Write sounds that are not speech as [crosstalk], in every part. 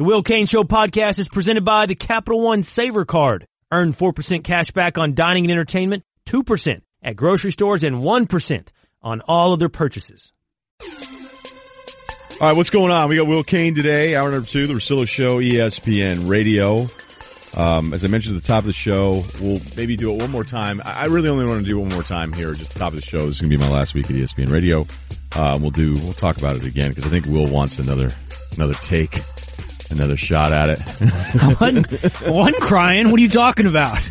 The Will Cain Show podcast is presented by the Capital One Savor Card. Earn 4% cash back on dining and entertainment, 2% at grocery stores, and 1% on all other purchases. All right, what's going on? We got Will Cain today, hour number two, the Russillo Show, ESPN Radio. Um, as I mentioned at the top of the show, we'll maybe do it one more time. I really only want to do it one more time here, just the top of the show. This is going to be my last week at ESPN Radio. Uh, we'll do, we'll talk about it again because I think Will wants another, another take, another shot at it. [laughs] one, one crying. What are you talking about? [laughs]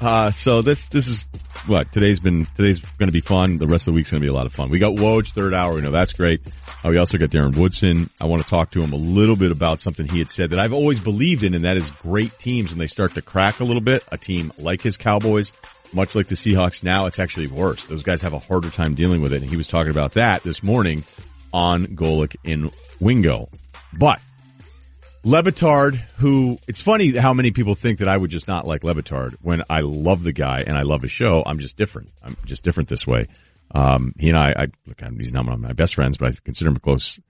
Uh, so this, this is what today's been, today's going to be fun. The rest of the week's going to be a lot of fun. We got Woj third hour. We know that's great. Uh, we also got Darren Woodson. I want to talk to him a little bit about something he had said that I've always believed in, and that is great teams when they start to crack a little bit. A team like his Cowboys, much like the Seahawks now, it's actually worse. Those guys have a harder time dealing with it. And he was talking about that this morning on Golic in Wingo. But Le Batard, who it's funny how many people think that I would just not like Le Batard when I love the guy and I love his show. I'm just different. I'm just different this way. Um, he and I, I look, he's not one of my best friends, but I consider him a close,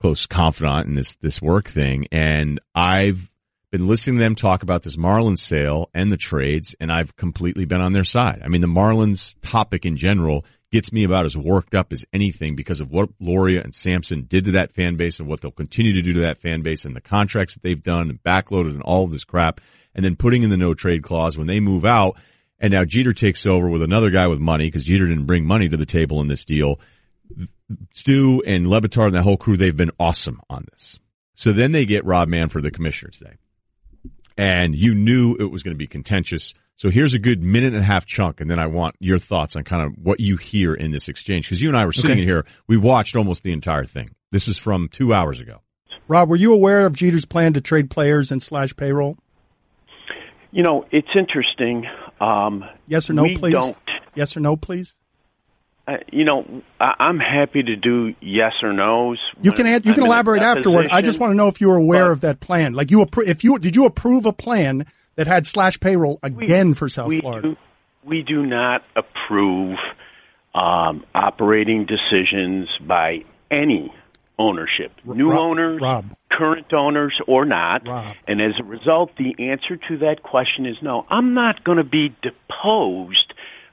close confidant in this, this work thing. And I've been listening to them talk about this Marlins sale and the trades, and I've completely been on their side. I mean, the Marlins topic in general gets me about as worked up as anything because of what Loria and Samson did to that fan base and what they'll continue to do to that fan base and the contracts that they've done and backloaded and all of this crap. And then putting in the no trade clause when they move out. And now Jeter takes over with another guy with money because Jeter didn't bring money to the table in this deal. Stu and Le Batard and that whole crew, they've been awesome on this. So then they get Rob Manfred, the commissioner today. And you knew it was going to be contentious. So here's a good minute and a half chunk, and then I want your thoughts on kind of what you hear in this exchange. Because you and I were sitting Okay. here, we watched almost the entire thing. This is from two hours ago. Rob, were you aware of Jeter's plan to trade players and slash payroll? You know, it's interesting. Um, Yes or no, we please? don't. Yes or no, please? Uh, you know, I, I'm happy to do yes or nos. You can add, you I'm can elaborate afterward. I just want to know if you were aware but- of that plan. Like you, appro- if you did you approve a plan that had slash payroll again for South we Florida? Do, we do not approve um, operating decisions by any ownership, new Rob- owners, Rob. current owners, or not. Rob. And as a result, the answer to that question is no. I'm not going to be deposed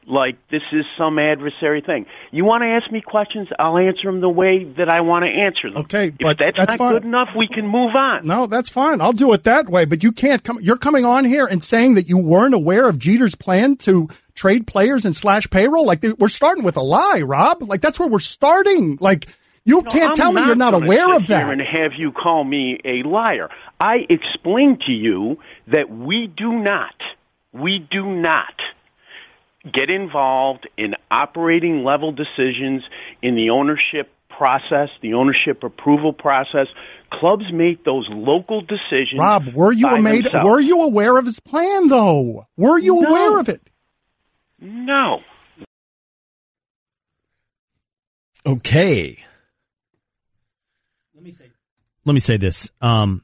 like this is some adversary thing. You want to ask me questions, I'll answer them the way that I want to answer them. Okay, if but that's, that's not fine. good enough, we can move on. No, that's fine. I'll do it that way. But you can't come. You're coming on here and saying that you weren't aware of Jeter's plan to trade players and slash payroll. Like we're starting with a lie, Rob. Like that's where we're starting. Like you No, can't I'm tell me you're not aware of that. Here and have you call me a liar? I explained to you that we do not, we do not get involved in operating level decisions in the ownership process, the ownership approval process. Clubs make those local decisions. Rob, were you by made? themselves. Were you aware of his plan though? Were you No. aware of it? No. Okay. Let me say. Let me say this. Um,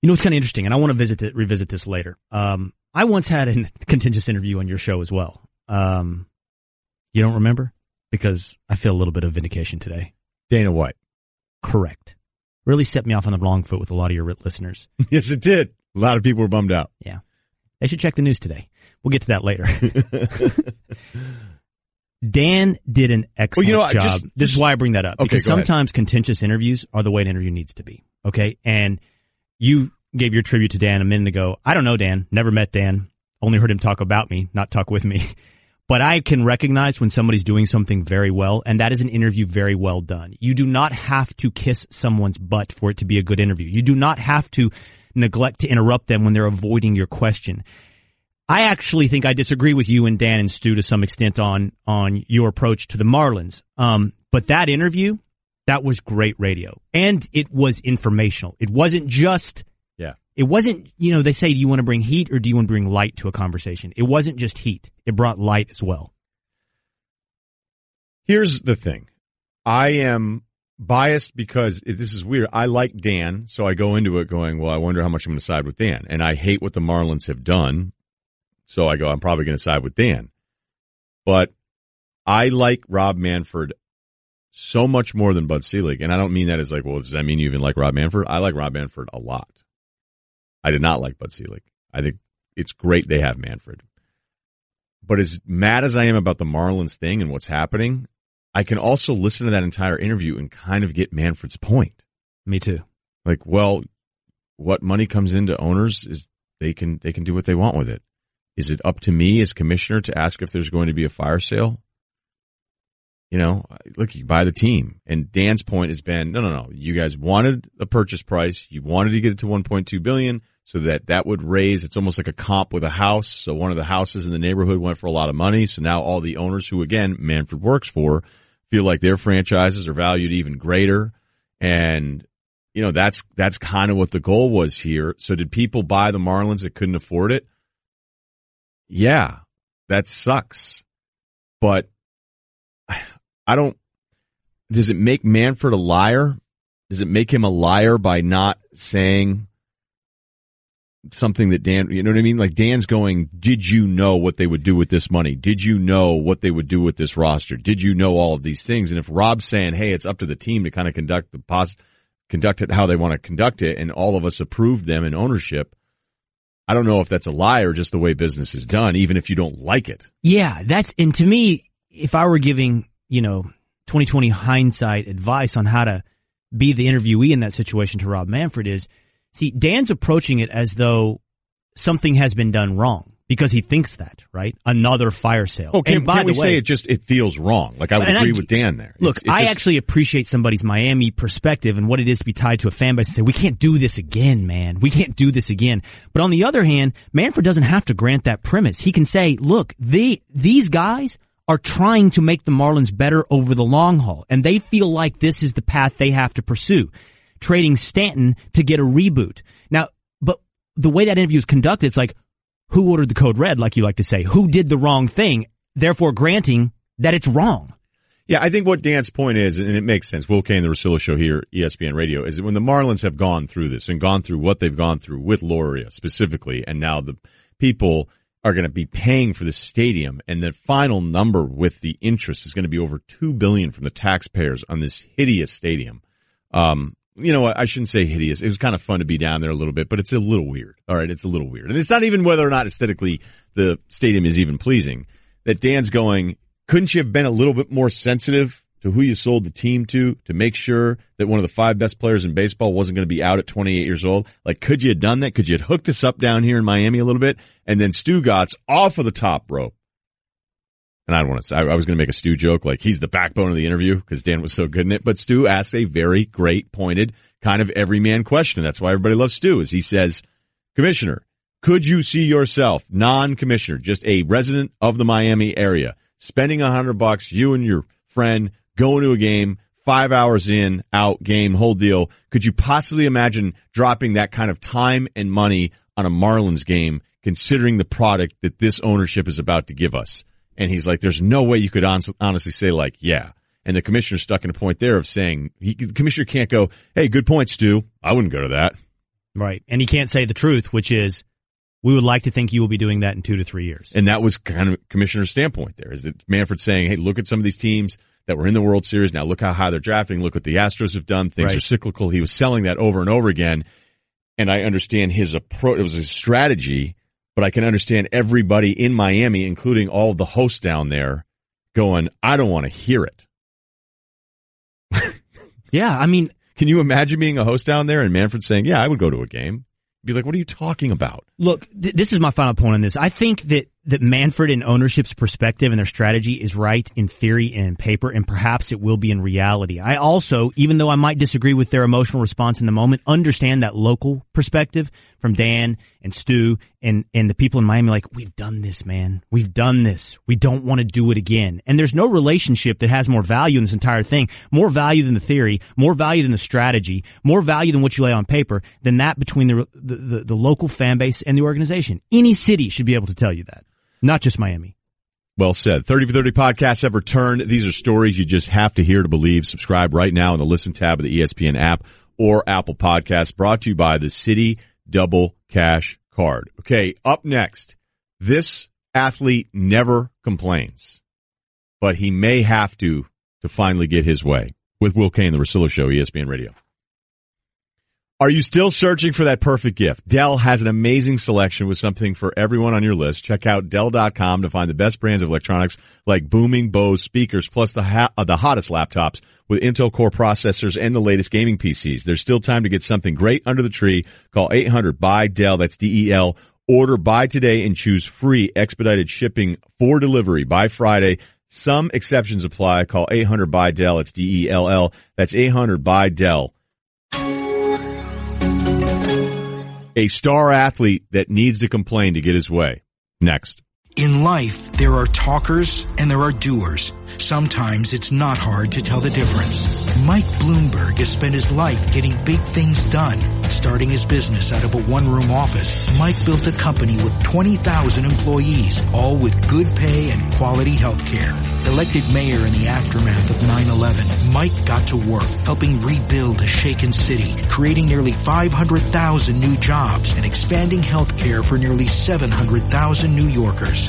you know, it's kind of interesting, and I want to visit revisit this later. Um, I once had a [laughs] contentious interview on your show as well. Um, you don't remember? Because I feel a little bit of vindication today. Dana White. Correct. Really set me off on the wrong foot with a lot of your listeners. [laughs] yes, it did. A lot of people were bummed out. Yeah. They should check the news today. We'll get to that later. [laughs] Dan did an excellent you know, job. just- this is why I bring that up. Okay, because go ahead. sometimes contentious interviews are the way an interview needs to be. Okay. And you gave your tribute to Dan a minute ago. I don't know Dan. Never met Dan. Only heard him talk about me, not talk with me. [laughs] But I can recognize when somebody's doing something very well, and that is an interview very well done. You do not have to kiss someone's butt for it to be a good interview. You do not have to neglect to interrupt them when they're avoiding your question. I actually think I disagree with you and Dan and Stu to some extent on on your approach to the Marlins. Um, but that interview, that was great radio, and it was informational. It wasn't just. It wasn't, you know, they say, do you want to bring heat or do you want to bring light to a conversation? It wasn't just heat. It brought light as well. Here's the thing. I am biased because it- this is weird. I like Dan, so I go into it going, well, I wonder how much I'm going to side with Dan. And I hate what the Marlins have done. So I go, I'm probably going to side with Dan. But I like Rob Manfred so much more than Bud Selig. And I don't mean that as like, well, does that mean you even like Rob Manfred? I like Rob Manfred a lot. I did not like Bud Selig. I think it's great they have Manfred. But as mad as I am about the Marlins thing and what's happening, I can also listen to that entire interview and kind of get Manfred's point. Me too. Like, well, what money comes into owners is they can they can do what they want with it. Is it up to me as commissioner to ask if there's going to be a fire sale? You know, look, you buy the team. And Dan's point has been, no, no, no. You guys wanted a purchase price. You wanted to get it to 1.2 billion so that that would raise, it's almost like a comp with a house. So one of the houses in the neighborhood went for a lot of money. So now all the owners who again, Manfred works for feel like their franchises are valued even greater. And, you know, that's, that's kind of what the goal was here. So did people buy the Marlins that couldn't afford it? Yeah, that sucks. But I don't, does it make Manfred a liar? Does it make him a liar by not saying something that Dan, you know what I mean? Like Dan's going, did you know what they would do with this money? Did you know what they would do with this roster? Did you know all of these things? And if Rob's saying, hey, it's up to the team to kind of conduct the pos, conduct it how they want to conduct it, and all of us approved them in ownership, I don't know if that's a lie or just the way business is done, even if you don't like it. Yeah, that's, and to me, if I were giving, you know, 2020 hindsight advice on how to be the interviewee in that situation to Rob Manfred is, See, Dan's approaching it as though something has been done wrong because he thinks that, right? Another fire sale. Oh, can, can we the way, say it just it feels wrong? Like I would And I- agree with Dan there. Look, it I just- actually appreciate somebody's Miami perspective and what it is to be tied to a fan base and say, we can't do this again, man. We can't do this again. But on the other hand, Manfred doesn't have to grant that premise. He can say, look, they, these guys are trying to make the Marlins better over the long haul and they feel like this is the path they have to pursue. Trading Stanton to get a reboot. Now, but the way that interview is conducted, it's like, who ordered the code red, like you like to say? Who did the wrong thing? Therefore granting that it's wrong. Yeah, I think what Dan's point is, and it makes sense. Will Cain, the Russillo Show here, ESPN Radio, is that when the Marlins have gone through this and gone through what they've gone through with Loria specifically, and now the people are going to be paying for the stadium, and the final number with the interest is going to be over two billion from the taxpayers on this hideous stadium. Um, you know? I shouldn't say hideous. It was kind of fun to be down there a little bit, but it's a little weird. All right. It's a little weird. And it's not even whether or not aesthetically the stadium is even pleasing that Dan's going, couldn't you have been a little bit more sensitive to who you sold the team to to make sure that one of the five best players in baseball wasn't going to be out at 28 years old? Like, could you have done that? Could you have hooked us up down here in Miami a little bit? And then Stugotz off of the top rope. And I don't want to say, I I was going to make a Stu joke, like he's the backbone of the interview because Dan was so good in it. But Stu asks a very great, pointed, kind of everyman question. That's why everybody loves Stu is he says, Commissioner, could you see yourself, non-commissioner, just a resident of the Miami area, spending a hundred bucks, you and your friend going to a game, five hours in, out, game, whole deal. Could you possibly imagine dropping that kind of time and money on a Marlins game, considering the product that this ownership is about to give us? And he's like, there's no way you could hon- honestly say like, yeah. And the commissioner's stuck in a point there of saying, he, the commissioner can't go, hey, good point, Stu. I wouldn't go to that. Right. And he can't say the truth, which is, we would like to think you will be doing that in two to three years. And that was kind of commissioner's standpoint there is that Manfred saying, Hey, look at some of these teams that were in the World Series. Now look how high they're drafting. Look what the Astros have done. Things Right. are cyclical. He was selling that over and over again. And I understand his approach. It was his strategy, but I can understand everybody in Miami, including all of the hosts down there going, I don't want to hear it. [laughs] Yeah. I mean, Can you imagine being a host down there and Manfred saying, yeah, I would go to a game? Be like, what are you talking about? look, th- this is my final point on this. I think that, that Manfred and ownership's perspective and their strategy is right in theory and in paper, and perhaps it will be in reality. I also, even though I might disagree with their emotional response in the moment, understand that local perspective from Dan and Stu and, and the people in Miami like, we've done this, man. We've done this. We don't want to do it again. And there's no relationship that has more value in this entire thing, more value than the theory, more value than the strategy, more value than what you lay on paper than that between the, the, the, the local fan base and the organization. Any city should be able to tell you that, not just Miami. Well said. 30 for 30 podcasts have returned. These are stories you just have to hear to believe. Subscribe right now in the listen tab of the ESPN app or Apple Podcasts brought to you by the Citi Double Cash Card. Okay. Up next, this athlete never complains, but he may have to to finally get his way with Will Cain, the Russillo Show, ESPN Radio. Are you still searching for that perfect gift? Dell has an amazing selection with something for everyone on your list. Check out Dell.com to find the best brands of electronics like booming Bose speakers, plus the ha- uh, the hottest laptops with Intel Core processors and the latest gaming PCs. There's still time to get something great under the tree. Call 800 by Dell. That's D E L. Order by today and choose free expedited shipping for delivery by Friday. Some exceptions apply. Call 800 by Dell. It's D E L L. That's 800 by Dell. A star athlete that needs to complain to get his way. Next. In life, there are talkers and there are doers. Sometimes it's not hard to tell the difference. Mike Bloomberg has spent his life getting big things done. Starting his business out of a one-room office, Mike built a company with 20,000 employees, all with good pay and quality health care. Elected mayor in the aftermath of 9-11, Mike got to work helping rebuild a shaken city, creating nearly 500,000 new jobs and expanding health care for nearly 700,000 New Yorkers.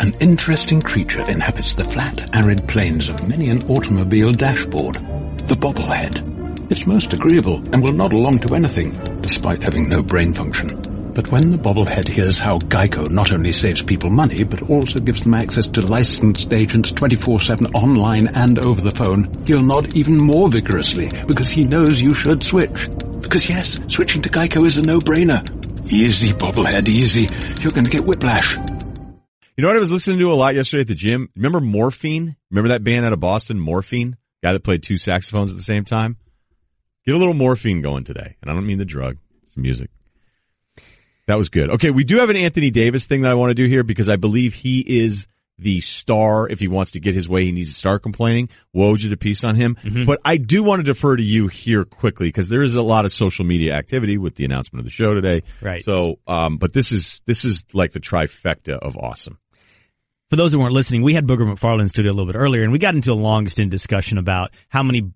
An interesting creature inhabits the flat, arid plains of many an automobile dashboard. The bobblehead. It's most agreeable and will nod along to anything, despite having no brain function. But when the bobblehead hears how Geico not only saves people money, but also gives them access to licensed agents 24-7 online and over the phone, he'll nod even more vigorously because he knows you should switch. Because yes, switching to Geico is a no-brainer. Easy, bobblehead, easy. You're going to get whiplash. You know what I was listening to a lot yesterday at the gym? Remember Morphine? Remember that band out of Boston, Morphine? Guy that played two saxophones at the same time? Get a little morphine going today. And I don't mean the drug, it's the music. That was good. Okay, we do have an Anthony Davis thing that I want to do here because I believe he is the star. If he wants to get his way, he needs to start complaining. Woj did a piece on him. Mm-hmm. But I do want to defer to you here quickly because there is a lot of social media activity with the announcement of the show today. Right. So, um, but this is, this is like the trifecta of awesome. For those who weren't listening, we had Booger McFarland in studio a little bit earlier, and we got into a long extended discussion about how many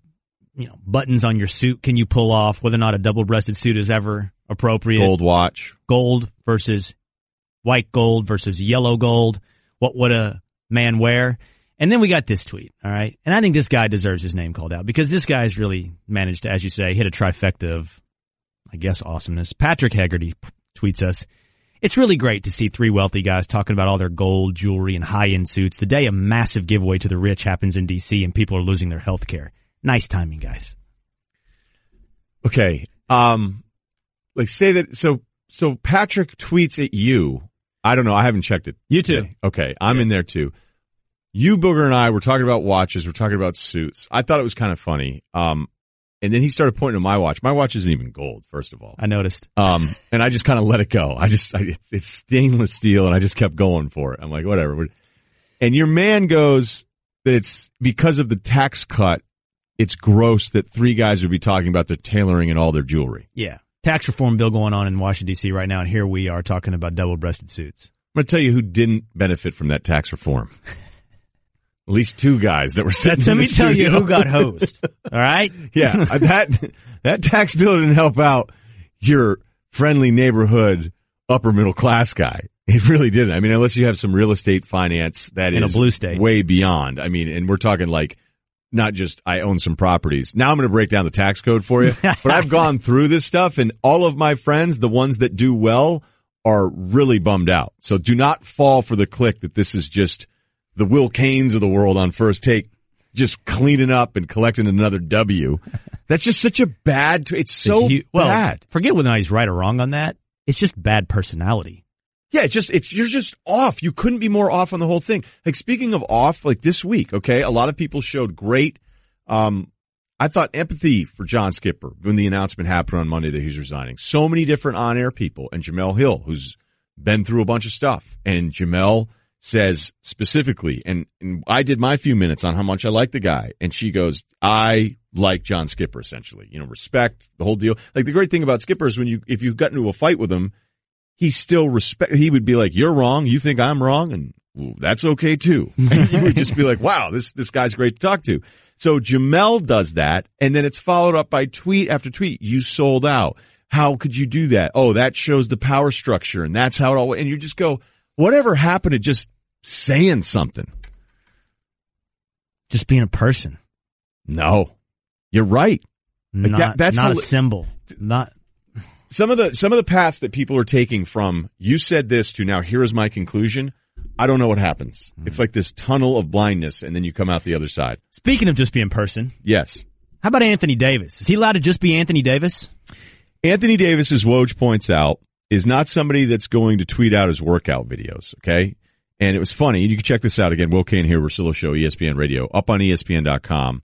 you know buttons on your suit can you pull off, whether or not a double-breasted suit is ever appropriate. Gold watch. gold versus white gold versus yellow gold. What would a man wear? And then we got this tweet, all right? And I think this guy deserves his name called out because this guy's really managed to, as you say, hit a trifecta of, I guess, awesomeness. Patrick Haggerty tweets us, it's really great to see three wealthy guys talking about all their gold, jewelry, and high-end suits the day a massive giveaway to the rich happens in DC and people are losing their health care. Nice timing, guys. Okay. Um, like say that, so, so Patrick tweets at you. I don't know. I haven't checked it. You too. Okay. Okay. I'm in there too. You, Booger, and I were talking about watches. We're talking about suits. I thought it was kind of funny. Um, and then he started pointing to my watch. My watch isn't even gold, first of all. I noticed. Um, and I just kind of let it go. I just, I, it's, it's stainless steel and I just kept going for it. I'm like, whatever. And your man goes that it's because of the tax cut. It's gross that three guys would be talking about their tailoring and all their jewelry. Yeah. Tax reform bill going on in Washington, D.C. right now, and here we are talking about double-breasted suits. I'm going to tell you who didn't benefit from that tax reform. [laughs] At least two guys that were sitting. Let me tell you who got [laughs] hosed. All right? yeah, [laughs] uh, that that tax bill didn't help out your friendly neighborhood upper middle class guy. It really didn't. I mean, unless you have some real estate finance that is In a blue state. way beyond. I mean, and we're talking like not just I own some properties. Now I'm going to break down the tax code for you. [laughs] but I've gone through this stuff, and all of my friends, the ones that do well, are really bummed out. So do not fall for the click that this is just the Will Cains of the world on first take, just cleaning up and collecting another W. [laughs] That's just such a bad. It's so He- well, bad. Forget whether he's right or wrong on that. It's just bad personality. Yeah, it's just it's you're just off. You couldn't be more off on the whole thing. Like speaking of off, like this week, okay, a lot of people showed great. Um, I thought empathy for John Skipper when the announcement happened on Monday that he's resigning. So many different on-air people, and Jemele Hill, who's been through a bunch of stuff, and Jemele says specifically, and, and I did my few minutes on how much I like the guy, and she goes, I like John Skipper essentially, you know, respect the whole deal. Like the great thing about Skipper is when you, if you got into a fight with him, he still respect, he would be like, you're wrong. You think I'm wrong. And well, that's okay too. [laughs] And you would just be like, wow, this, this guy's great to talk to. So Jemele does that. And then it's followed up by tweet after tweet. You sold out. How could you do that? Oh, that shows the power structure and that's how it all, and you just go, whatever happened to just saying something? Just being a person. No, you're right. Like Not, that- that's not how- a symbol. Not Some of the, some of the paths that people are taking from you said this to now here is my conclusion. I don't know what happens. Hmm. It's like this tunnel of blindness and then you come out the other side. speaking of just being person. Yes. How about Anthony Davis? Is he allowed to just be Anthony Davis? Anthony Davis, as Woj points out, is not somebody that's going to tweet out his workout videos. Okay. And it was funny. You can check this out again. Will Cain here, Russillo Show, ESPN Radio, up on ESPN.com.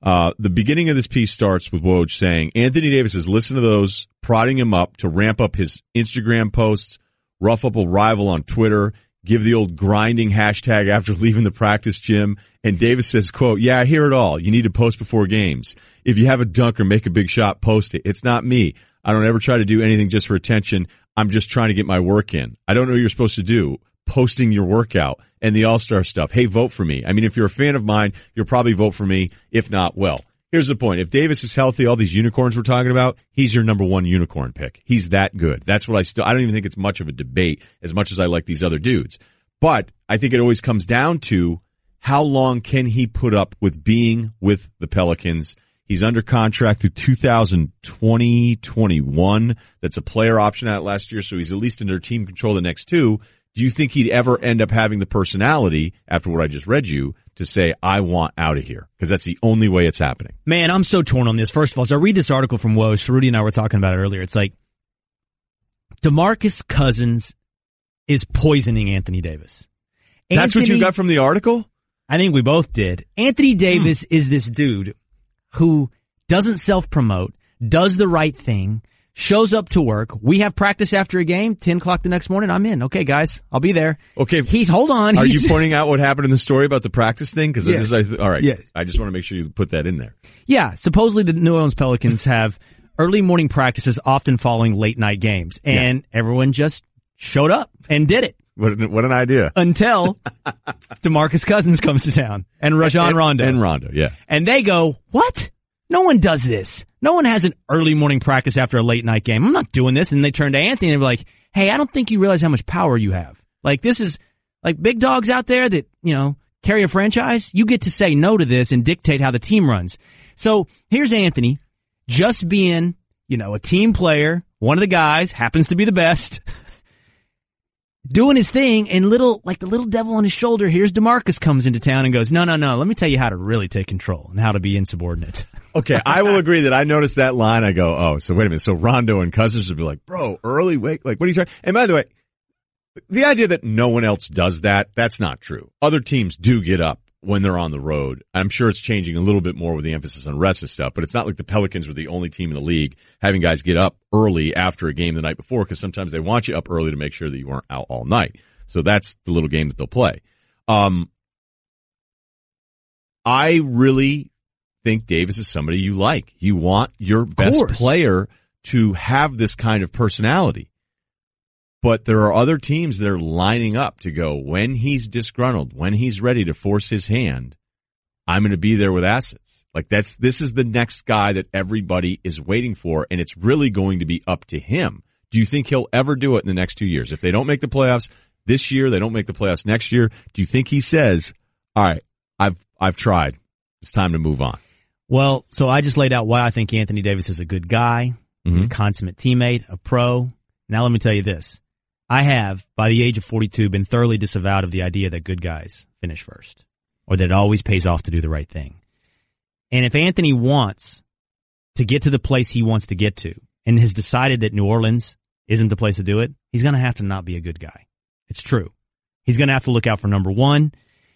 Uh, the beginning of this piece starts with Woj saying Anthony Davis has listened to those, prodding him up to ramp up his Instagram posts, rough up a rival on Twitter, give the old grinding hashtag after [laughs] leaving the practice gym. And Davis says, quote, yeah, I hear it all. You need to post before games. If you have a dunk or make a big shot, post it. It's not me. I don't ever try to do anything just for attention. I'm just trying to get my work in. I don't know what you're supposed to do. Posting your workout and the all-star stuff. Hey, vote for me. I mean, if you're a fan of mine, you'll probably vote for me. If not, well, here's the point. If Davis is healthy, all these unicorns we're talking about, he's your number one unicorn pick. He's that good. That's what I still, I don't even think it's much of a debate as much as I like these other dudes. But I think it always comes down to how long can he put up with being with the Pelicans? He's under contract through 2020, 21. That's a player option out last year, so he's at least under team control the next two. Do you think he'd ever end up having the personality after what I just read you to say, I want out of here? Because that's the only way it's happening. Man, I'm so torn on this. First of all, as I read this article from Woj, Rudy and I were talking about it earlier. It's like DeMarcus Cousins is poisoning Anthony Davis. That's what you got from the article? I think we both did. Anthony hmm. Davis is this dude who doesn't self promote, does the right thing, shows up to work. We have practice after a game, 10 o'clock the next morning. I'm in. Okay, guys, I'll be there. Okay. He's, hold on. Are you pointing out what happened in the story about the practice thing? Because Yes. this is, all right. Yes. I just want to make sure you put that in there. Yeah, supposedly the New Orleans Pelicans have early morning practices often following late night games, and everyone just showed up and did it What an, what an idea. until [laughs] DeMarcus Cousins comes to town and Rajon and, Rondo. And Rondo, yeah. and they go, "What? No one does this. No one has an early morning practice after a late night game. I'm not doing this." And they turn to Anthony and they're like, "Hey, I don't think you realize how much power you have. Like this is like big dogs out there that you know carry a franchise. You get to say no to this and dictate how the team runs." So here's Anthony, just being you know a team player, one of the guys happens to be the best. [laughs] Doing his thing and little, like the little devil on his shoulder, here's DeMarcus comes into town and goes, no, no, no, let me tell you how to really take control and how to be insubordinate. [laughs] Okay, I will agree that I noticed that line. I go, oh, so wait a minute. So Rondo and Cousins would be like, bro, early wake, like, what are you trying? And by the way, the idea that no one else does that, that's not true. Other teams do get up when they're on the road. I'm sure it's changing a little bit more with the emphasis on rest and stuff, but it's not like the Pelicans were the only team in the league having guys get up early after a game the night before because sometimes they want you up early to make sure that you weren't out all night. So that's the little game that they'll play. Um, I really think Davis is somebody you like. You want your best player to have this kind of personality. But there are other teams that are lining up to go when he's disgruntled, when he's ready to force his hand, I'm going to be there with assets. Like that's, this is the next guy that everybody is waiting for and it's really going to be up to him. Do you think he'll ever do it in the next two years? If they don't make the playoffs this year, they don't make the playoffs next year. Do you think he says, all right, I've, I've tried. It's time to move on. Well, so I just laid out why I think Anthony Davis is a good guy, Mhm. a consummate teammate, a pro. Now let me tell you this. I have, by the age of 42, been thoroughly disavowed of the idea that good guys finish first or that it always pays off to do the right thing. And if Anthony wants to get to the place he wants to get to and has decided that New Orleans isn't the place to do it, he's going to have to not be a good guy. It's true. He's going to have to look out for number one.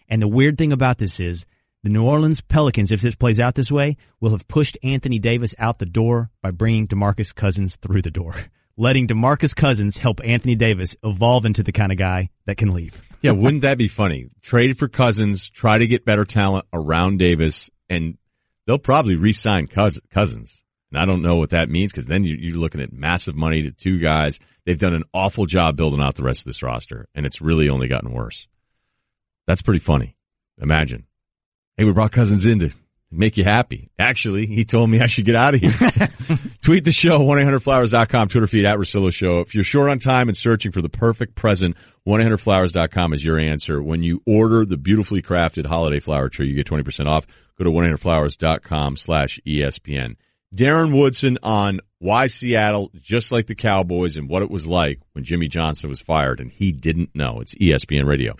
And the weird thing about this is the New Orleans Pelicans, if this plays out this way, will have pushed Anthony Davis out the door by bringing DeMarcus Cousins through the door. [laughs] letting DeMarcus Cousins help Anthony Davis evolve into the kind of guy that can leave. Yeah, wouldn't that be funny? Trade for Cousins, try to get better talent around Davis, and they'll probably re-sign Cousins. And I don't know what that means because then you're looking at massive money to two guys. They've done an awful job building out the rest of this roster, and it's really only gotten worse. That's pretty funny. Imagine. Hey, we brought Cousins in to make you happy. Actually, he told me I should get out of here. [laughs] Tweet the show, 1-800-Flowers.com, Twitter feed at Russillo Show. If you're short on time and searching for the perfect present, 1-800-Flowers.com is your answer. When you order the beautifully crafted holiday flower tree, you get 20% off. Go to 1-800-Flowers.com slash ESPN. Darren Woodson on why Seattle, just like the Cowboys and what it was like when Jimmy Johnson was fired and he didn't know. It's ESPN Radio.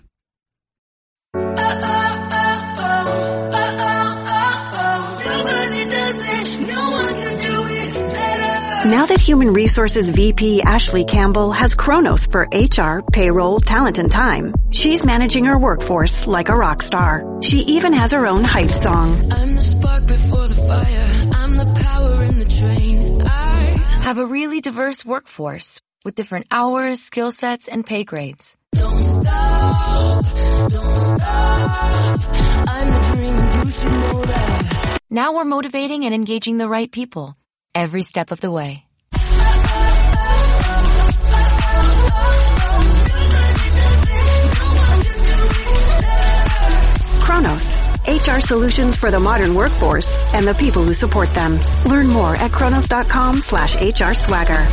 Human Resources VP Ashley Campbell has Kronos for HR, payroll, talent, and time, she's managing her workforce like a rock star. She even has her own hype song. I'm the spark before the fire. I'm the power in the train. I have a really diverse workforce with different hours, skill sets, and pay grades. Don't stop, don't stop. I'm the dream, you should know that. Now we're motivating and engaging the right people every step of the way. Kronos, HR solutions for the modern workforce and the people who support them. Learn more at kronos.com slash HR swagger.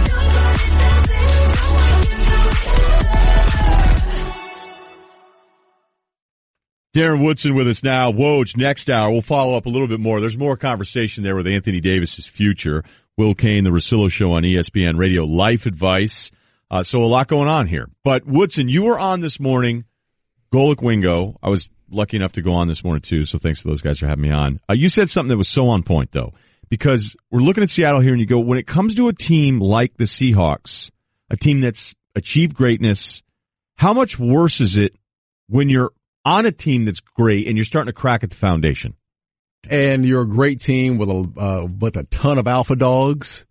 Darren Woodson with us now. Woj, next hour, we'll follow up a little bit more. There's more conversation there with Anthony Davis's future. Will Cain, the Russillo Show on ESPN Radio, life advice. Uh, so a lot going on here. But Woodson, you were on this morning, Golic Wingo. I was lucky enough to go on this morning too, so thanks to those guys for having me on. Uh, you said something that was so on point though, because we're looking at Seattle here and you go, when it comes to a team like the Seahawks, a team that's achieved greatness, how much worse is it when you're on a team that's great and you're starting to crack at the foundation. And you're a great team with a uh, with a ton of alpha dogs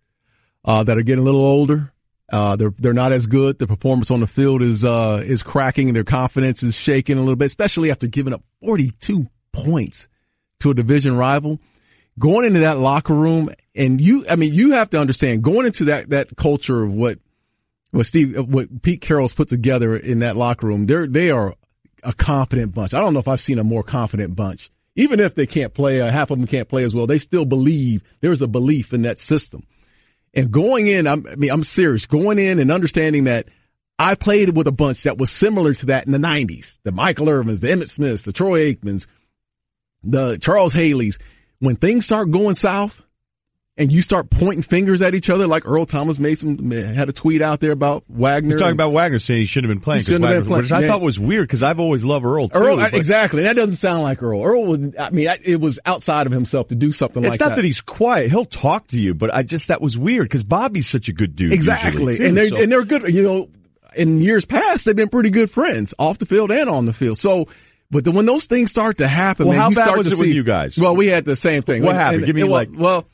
uh, that are getting a little older. Uh, they're they're not as good. The performance on the field is uh, is cracking. Their confidence is shaking a little bit, especially after giving up 42 points to a division rival. Going into that locker room, and you, I mean, you have to understand going into that that culture of what what Steve, what Pete Carroll's put together in that locker room. They're they are a confident bunch. I don't know if I've seen a more confident bunch. Even if they can't play, uh, half of them can't play as well, they still believe there's a belief in that system. And going in, I'm, I mean, I'm serious. Going in and understanding that I played with a bunch that was similar to that in the 90s. The Michael Irvins, the Emmitt Smiths, the Troy Aikmans, the Charles Haleys. When things start going south, and you start pointing fingers at each other, like Earl Thomas Mason had a tweet out there about Wagner. You're talking about Wagner saying he shouldn't have been playing. Shouldn't have been playing. Which I thought was weird because I've always loved Earl. Too, Earl, exactly. That doesn't sound like Earl. Earl was, I mean, it was outside of himself to do something like that. It's not that he's quiet. He'll talk to you, but I just, that was weird because Bobby's such a good dude. Exactly. Too, and they're, so. and they're good, you know, in years past, they've been pretty good friends off the field and on the field. So, but the, when those things start to happen, well, man, how bad start was to it see, with you guys? Well, we had the same thing. What and, happened? And, Give me and, like, well,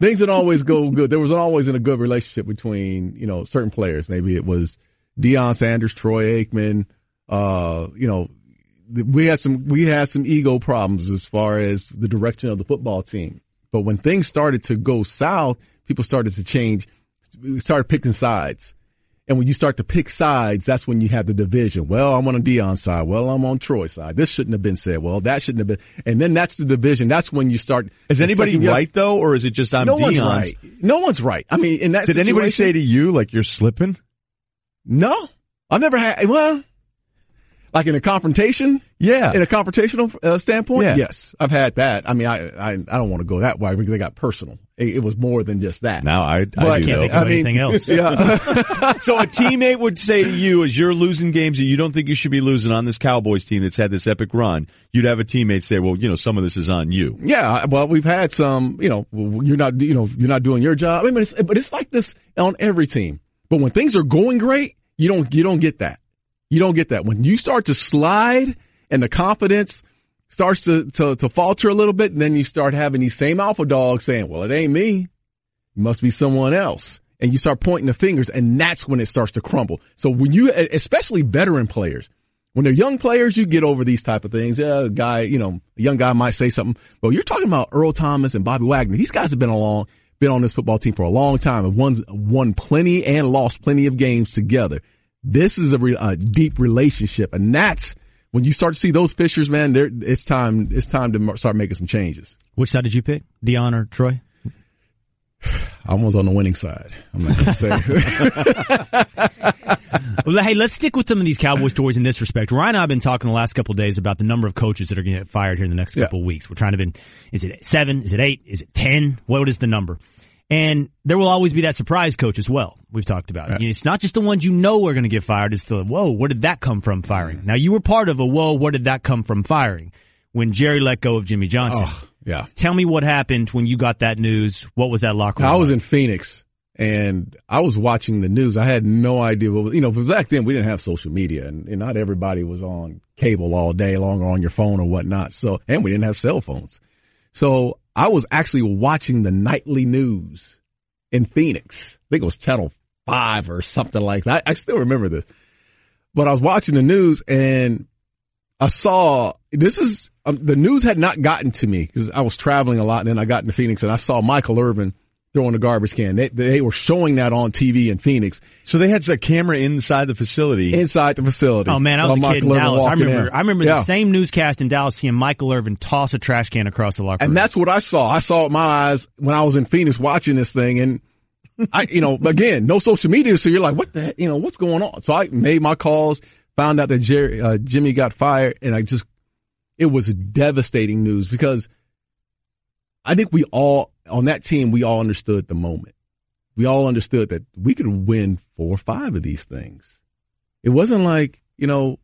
things didn't always go good. There was always in a good relationship between, you know, certain players. Maybe it was Deion Sanders, Troy Aikman, uh, you know, we had some, we had some ego problems as far as the direction of the football team. But when things started to go south, people started to change, we started picking sides. And when you start to pick sides, that's when you have the division. Well, I'm on a Deion side. Well, I'm on Troy's side. This shouldn't have been said. Well, that shouldn't have been. And then that's the division. That's when you start. Is anybody right though, or is it just I'm no Deion's? one's right. No one's right. I mean, in that did anybody say to you like you're slipping? No, I've never had. Well, like in a confrontation. Yeah, In a confrontational uh, standpoint, Yeah. yes, I've had that. I mean, I I, I don't want to go that way because I got personal. It, it was more than just that. now I, I But- do Can't though. think of I mean- anything else. [laughs] Yeah. [laughs] so a teammate would say to you, as you're losing games that you don't think you should be losing on this Cowboys team that's had this epic run, you'd have a teammate say, "Well, you know, some of this is on you." Yeah, well, we've had some. You know, you're not. You know, you're not doing your job. I mean, it's, but it's like this on every team. But when things are going great, you don't. You don't get that. You don't get that when you start to slide and the confidence starts to to, to falter a little bit, and then you start having these same alpha dogs saying, "Well, it ain't me." You must be someone else. And you start pointing the fingers and that's when it starts to crumble. So when you, especially veteran players, when they're young players, you get over these type of things. Yeah, a guy, you know, a young guy might say something, but you're talking about Earl Thomas and Bobby Wagner. These guys have been along, been on this football team for a long time and won, won plenty and lost plenty of games together. This is a, re, a deep relationship and that's when you start to see those fissures, man, it's time, it's time to start making some changes. Which side did you pick? Deion or Troy? [sighs] I was on the winning side. I'm not to say. [laughs] well, hey, let's stick with some of these Cowboy stories in this respect. Ryen and I have been talking the last couple of days about the number of coaches that are going to get fired here in the next couple yeah. of weeks. We're trying to be, is it seven? Is it eight? Is it ten? What is the number? And there will always be that surprise coach as well. We've talked about it. It's not just the ones you know are going to get fired. It's the, whoa, where did that come from firing? Mm-hmm. Now you were part of a, whoa, where did that come from firing? When Jerry let go of Jimmy Johnson. Oh, yeah. Tell me what happened when you got that news. What was that locker room? I was like? in Phoenix and I was watching the news. I had no idea what was, you know, back then we didn't have social media and, and not everybody was on cable all day long or on your phone or whatnot. So, and we didn't have cell phones. So I was actually watching the nightly news in Phoenix. I think it was channel five or something like that. I still remember this, but I was watching the news and I saw this is um, the news had not gotten to me because I was traveling a lot. And then I got into Phoenix and I saw Michael Irvin throwing a garbage can. They, they were showing that on TV in Phoenix. So they had a camera inside the facility. Inside the facility. Oh man, I was a kid in Dallas. I remember. In. I remember yeah. the same newscast in Dallas seeing Michael Irvin toss a trash can across the locker room. And that's what I saw. I saw it with my eyes when I was in Phoenix watching this thing and. I, you know, [laughs] again, no social media, so you're like, what the, you know, what's going on? So I made my calls, found out that Jerry, uh, Jimmy got fired, and I just, it was devastating news because I think we all on that team, we all understood the moment. We all understood that we could win four or five of these things. It wasn't like, you know,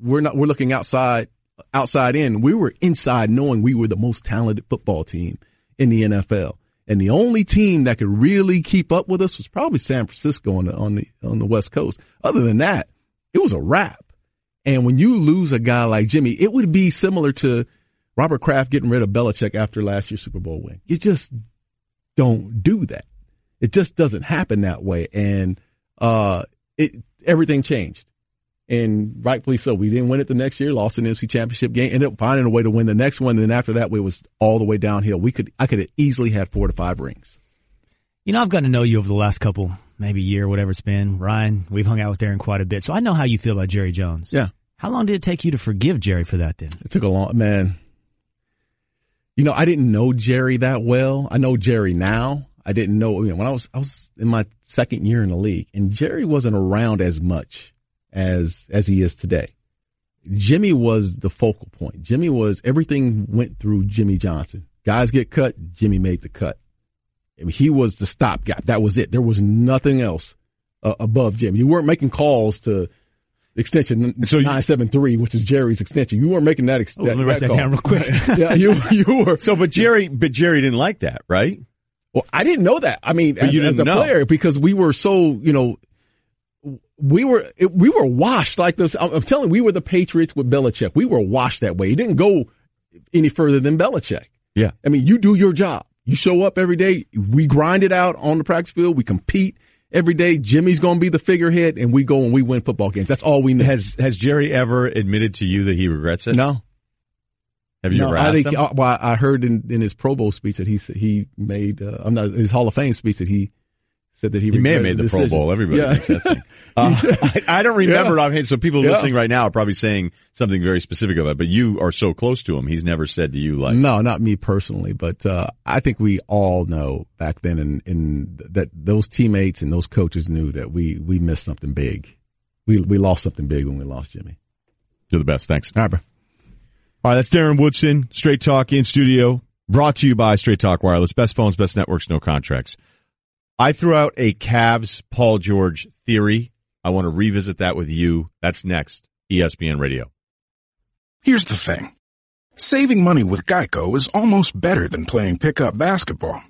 we're not, we're looking outside, outside in. We were inside knowing we were the most talented football team in the NFL. And the only team that could really keep up with us was probably San Francisco on the, on the, on the West Coast. Other than that, it was a wrap. And when you lose a guy like Jimmy, it would be similar to Robert Kraft getting rid of Belichick after last year's Super Bowl win. You just don't do that. It just doesn't happen that way. And, uh, it, everything changed. And rightfully so. We didn't win it the next year, lost an NFC championship game, ended up finding a way to win the next one. And then after that, it was all the way downhill. We could, I could have easily had four to five rings. You know, I've gotten to know you over the last couple, maybe year, whatever it's been. Ryen, we've hung out with Darren quite a bit. So I know how you feel about Jerry Jones. Yeah. How long did it take you to forgive Jerry for that then? It took a long, man. You know, I didn't know Jerry that well. I know Jerry now. I didn't know, when I was, I was in my second year in the league and Jerry wasn't around as much as, as he is today. Jimmy was the focal point. Jimmy was, everything went through Jimmy Johnson. Guys get cut, Jimmy made the cut. I mean, he was the stopgap. That was it. There was nothing else uh, above Jimmy. You weren't making calls to, extension so 973, which is Jerry's extension. You weren't making that. extension. oh, let me write that, that down real quick. [laughs] yeah, you you were. So, but Jerry, but Jerry didn't like that, right? Well, I didn't know that. I mean, as, as, a know. player, because we were so, you know, we were it, we were washed like this. I'm, I'm telling you, we were the Patriots with Belichick. We were washed that way. He didn't go any further than Belichick. Yeah. I mean, you do your job. You show up every day. We grind it out on the practice field. We compete every day. Jimmy's going to be the figurehead, and we go and we win football games. That's all we know. Has Has Jerry ever admitted to you that he regrets it? No. Have you no, ever asked I think, him? Uh, well, I heard in, in his Pro Bowl speech that he he made. Uh, I'm not his Hall of Fame speech that he said that he, he may have made the, the Pro Bowl. Everybody yeah. makes that thing. [laughs] Uh, I, I, don't remember yeah. So people yeah. listening right now are probably saying something very specific about it. But you are so close to him. He's never said to you like, no, not me personally, but uh, I think we all know back then, and in, that those teammates and those coaches knew that we we missed something big. We we lost something big when we lost Jimmy. You're the best. Thanks. All right, bro. All right, that's Darren Woodson, Straight Talk in studio, brought to you by Straight Talk Wireless. Best phones, best networks, no contracts. I threw out a Cavs Paul George theory. I want to revisit that with you. That's next. ESPN Radio. Here's the thing. Saving money with Geico is almost better than playing pickup basketball.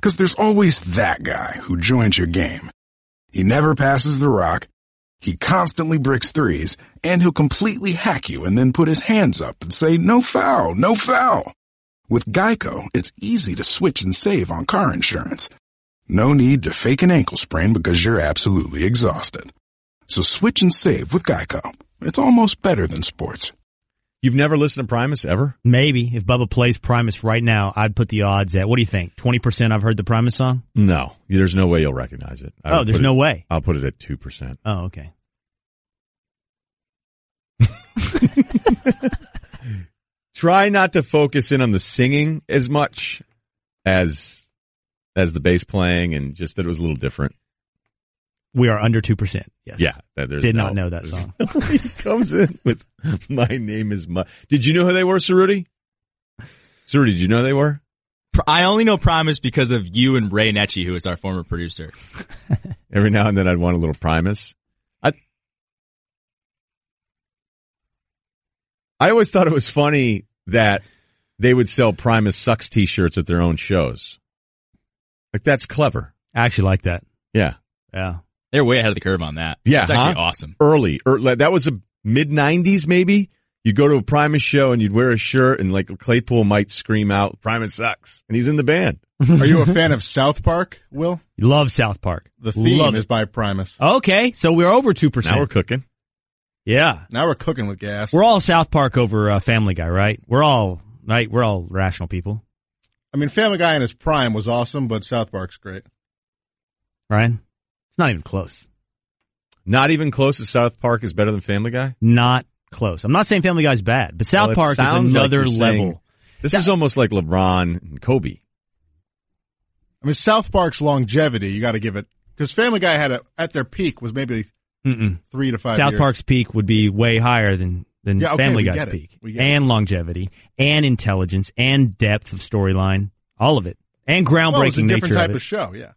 Cause there's always that guy who joins your game. He never passes the rock. He constantly bricks threes and he'll completely hack you and then put his hands up and say, no foul, no foul. With Geico, it's easy to switch and save on car insurance. No need to fake an ankle sprain because you're absolutely exhausted. So switch and save with Geico. It's almost better than sports. You've never listened to Primus ever? Maybe if Bubba plays Primus right now, I'd put the odds at what do you think? Twenty percent. I've heard the Primus song. No, there's no way you'll recognize it. I Oh, there's no it- way. I'll put it at two percent. Oh, okay. [laughs] Try not to focus in on the singing as much as as the bass playing, and just that it was a little different. We are under two percent. Yes. Yeah, that there's Did no- not know that there's- song. [laughs] he comes in with "My name is." Mu-. Did you know who they were, Cerruti? Cerruti, did you know who they were? I only know Primus because of you and Ray Netchie, who is our former producer. [laughs] Every now and then, I'd want a little Primus. I I always thought it was funny that they would sell Primus sucks T-shirts at their own shows. Like that's clever. I actually like that. Yeah, Yeah. They're way ahead of the curve on that. yeah. It's actually huh? awesome. Early, er, that was a mid '90s, maybe. You go to a Primus show and you'd wear a shirt, and like Claypool might scream out, "Primus sucks," and he's in the band. Are you a fan of South Park, Will? Love South Park. The theme Love is it. by Primus. Okay, so we're over two percent. Now we're cooking. Yeah. Now we're cooking with gas. We're all South Park over uh, Family Guy, right? We're all right. We're all rational people, I mean, Family Guy in his prime was awesome, but South Park's great. Ryen. It's not even close. Not even close to South Park is better than Family Guy. Not close. I'm not saying Family Guy's bad, but South Well, Park is another you're saying- level. This is almost like LeBron and Kobe. I mean, South Park's longevity, you got to give it because Family Guy had a at their peak was maybe Mm-mm. three to five. South years. Park's peak would be way higher than than Yeah, okay, Family we Guy's get peak, We get and longevity, and intelligence, and depth of storyline, all of it, and groundbreaking well, it's a different nature type of of, show. Yeah,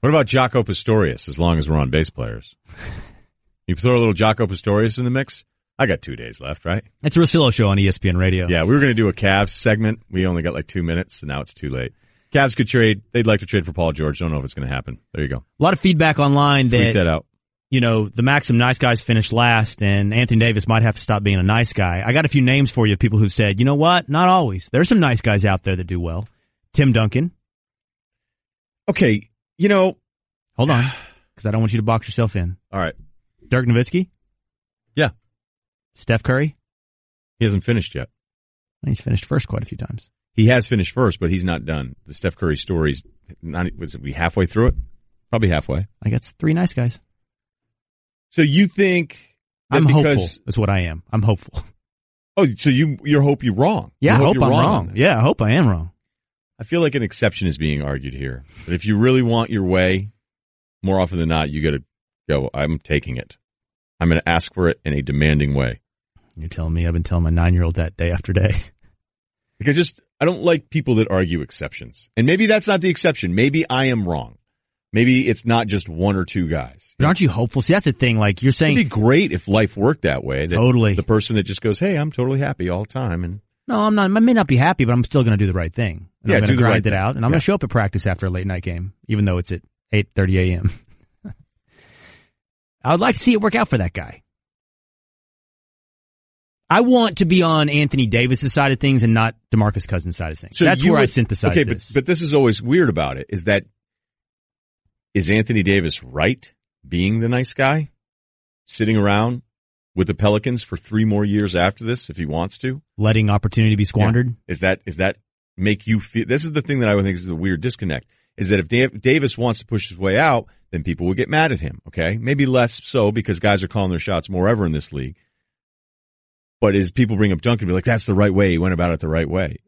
What about Jaco Pastorius? As long as we're on bass players, [laughs] you throw a little Jaco Pastorius in the mix. I got two days left, right? It's a Russillo show on ESPN Radio. Yeah, we were going to do a Cavs segment. We only got like two minutes, and now it's too late. Cavs could trade. They'd like to trade for Paul George. Don't know if it's going to happen. There you go. A lot of feedback online Tweet that, that out. You know the Maxim nice guys finished last, and Anthony Davis might have to stop being a nice guy. I got a few names for you of people who said, you know what? Not always. There's some nice guys out there that do well. Tim Duncan. Okay, you know, hold on, because I don't want you to box yourself in. All right, Dirk Nowitzki. Yeah. Steph Curry. He hasn't finished yet. He's finished first quite a few times. He has finished first, but he's not done. The Steph Curry story's not. Was it we halfway through it? Probably halfway. I got three nice guys. So you think I'm hopeful. because, That's what I am. I'm hopeful. [laughs] Oh, so you you hope you're wrong? Yeah, I You hope you're I'm on wrong. Yeah, I hope I am wrong. I feel like an exception is being argued here. But if you really want your way, more often than not, you got to go. I'm taking it. I'm going to ask for it in a demanding way. You're telling me I've been telling my nine year old that day after day. I just I don't like people that argue exceptions. And maybe that's not the exception. Maybe I am wrong. Maybe it's not just one or two guys. But aren't you hopeful? See, that's the thing. Like you're saying, It'd be great if life worked that way. That Totally. The person that just goes, "Hey, I'm totally happy all the time," and no, I'm not. I may not be happy, but I'm still going to do the right thing. And Yeah, I'm going to right grind it thing. out, and I'm Yeah. going to show up at practice after a late night game, even though it's at 8:30 a.m. [laughs] I would like to see it work out for that guy. I want to be on Anthony Davis' side of things and not Demarcus Cousins' side of things. So That's where I would- synthesize Okay, this. but but this is always weird about it. Is that is Anthony Davis right being the nice guy, sitting around with the Pelicans for three more years after this if he wants to? Letting opportunity be squandered. Yeah. Is that is that make you feel? This is the thing that I would think is the weird disconnect. Is that if Dav- Davis wants to push his way out, then people will get mad at him. Okay, maybe less so because guys are calling their shots more ever in this league. But as people bring up Duncan, be like, that's the right way. He went about it the right way.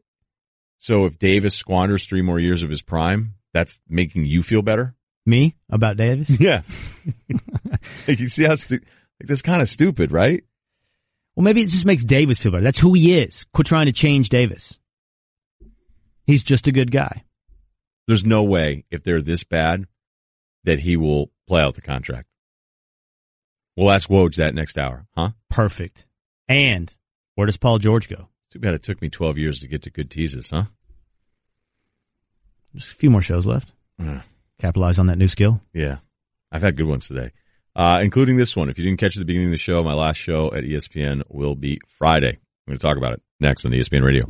So if Davis squanders three more years of his prime, that's making you feel better. Me about Davis? [laughs] Yeah. [laughs] like you see how stu- like that's kind of stupid, right? Well, maybe it just makes Davis feel better. That's who he is. Quit trying to change Davis. He's just a good guy. There's no way if they're this bad that he will play out the contract. We'll ask Woj that next hour, huh? Perfect. And where does Paul George go? Too bad it took me 12 years to get to good teases, huh? Just a few more shows left. Yeah. Capitalize on that new skill. Yeah. I've had good ones today, uh, including this one. If you didn't catch it at the beginning of the show, my last show at ESPN will be Friday. I'm going to talk about it next on ESPN Radio.